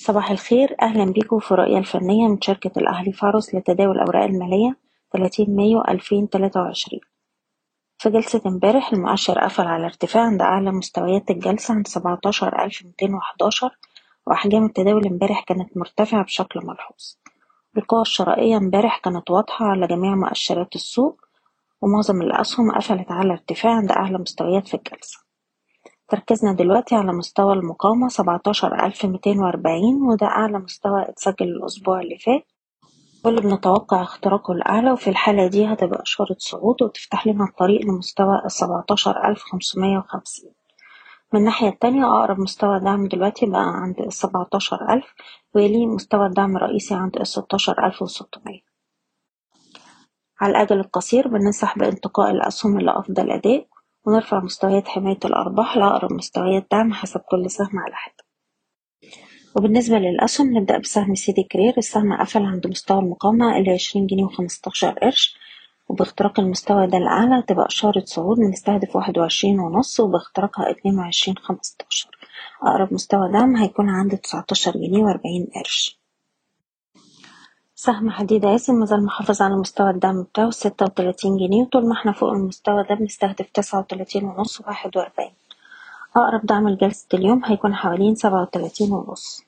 صباح الخير. أهلا بيكم في الرؤية الفنية من شركة الأهلي فارس لتداول الأوراق المالية 30 مايو 2023 في جلسة امبارح المؤشر قفل على ارتفاع عند أعلى مستويات الجلسة عند 17211 وأحجام التداول امبارح كانت مرتفعة بشكل ملحوظ. القوى الشرائية امبارح كانت واضحة على جميع مؤشرات السوق ومعظم الأسهم قفلت على ارتفاع عند أعلى مستويات في الجلسة. تركيزنا دلوقتي على مستوى المقاومة سبعتاشر ألف ميتين وأربعين وده أعلى مستوى اتسجل الأسبوع اللي فات. واللي بنتوقع اختراقه الأعلى وفي الحالة دي هتبقى إشارة صعود وتفتح لنا الطريق لمستوى السبعتاشر ألف خمسمية وخمسين. من الناحية التانية أقرب مستوى دعم دلوقتي بقى عند السبعتاشر ألف ويليه مستوى الدعم الرئيسي عند الستاشر ألف وستمية. على الأجل القصير بننصح بانتقاء الأسهم اللي أفضل أداء ونرفع مستويات حماية الأرباح لأقرب مستويات دعم حسب كل سهم على حدة وبالنسبة للأسهم نبدأ بسهم سيدي كرير. السهم قفل عند مستوى المقاومة اللي عشرين جنيه وخمستاشر قرش وباختراق المستوى ده الأعلى تبقى إشارة صعود بنستهدف واحد وعشرين ونص وباختراقها اتنين وعشرين خمستاشر. أقرب مستوى دعم هيكون عند تسعتاشر جنيه وأربعين قرش. سهم حديد عاصم مازال محافظ على مستوى الدعم بتاعه ستة وتلاتين جنيه وطول ما إحنا فوق المستوى ده بنستهدف تسعة وتلاتين ونص وواحد وأربعين. أقرب دعم لجلسة اليوم هيكون حوالين سبعة وتلاتين ونص.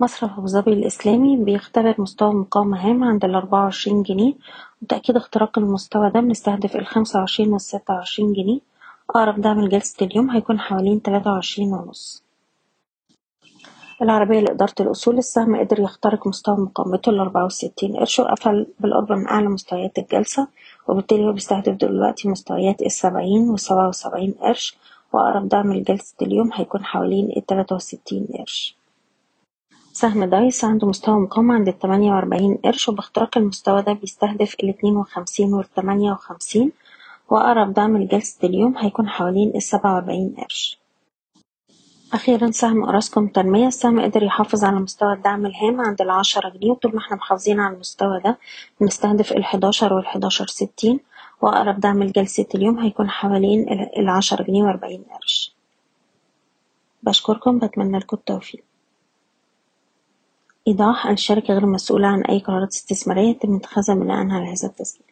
مصرف أبو ظبي الإسلامي بيختبر مستوى مقاومة هام عند الأربعة وعشرين جنيه وتأكيد اختراق المستوى ده بنستهدف الخمسة وعشرين والستة وعشرين جنيه. أقرب دعم لجلسة اليوم هيكون حوالين تلاتة وعشرين ونص. العربية لإدارة الأصول السهم قدر يخترق مستوى مقاومته الأربعة وستين قرش وقفل بالقرب من أعلى مستويات الجلسة وبالتالي هو بيستهدف دلوقتي مستويات السبعين والسبعة وسبعين قرش وأقرب دعم لجلسة اليوم هيكون حوالين التلاتة وستين قرش. سهم دايس عنده مستوى مقاومة عند التمانية وأربعين قرش وباختراق المستوى ده بيستهدف الاتنين وخمسين والتمانية وخمسين وأقرب دعم لجلسة اليوم هيكون حوالين السبعة وأربعين قرش. أخيرا سهم أوراسكوم تنمية السهم قدر يحافظ على مستوى الدعم الهام عند العشرة جنيه وطول ما إحنا محافظين على المستوى ده بنستهدف الحداشر والحداشر ستين وأقرب دعم لجلسة اليوم هيكون حوالين العشرة جنيه وأربعين قرش. بشكركم بتمنى لكم التوفيق. إيضاح الشركة غير مسؤولة عن أي قرارات استثمارية يتم اتخاذها بناء على هذا التسجيل.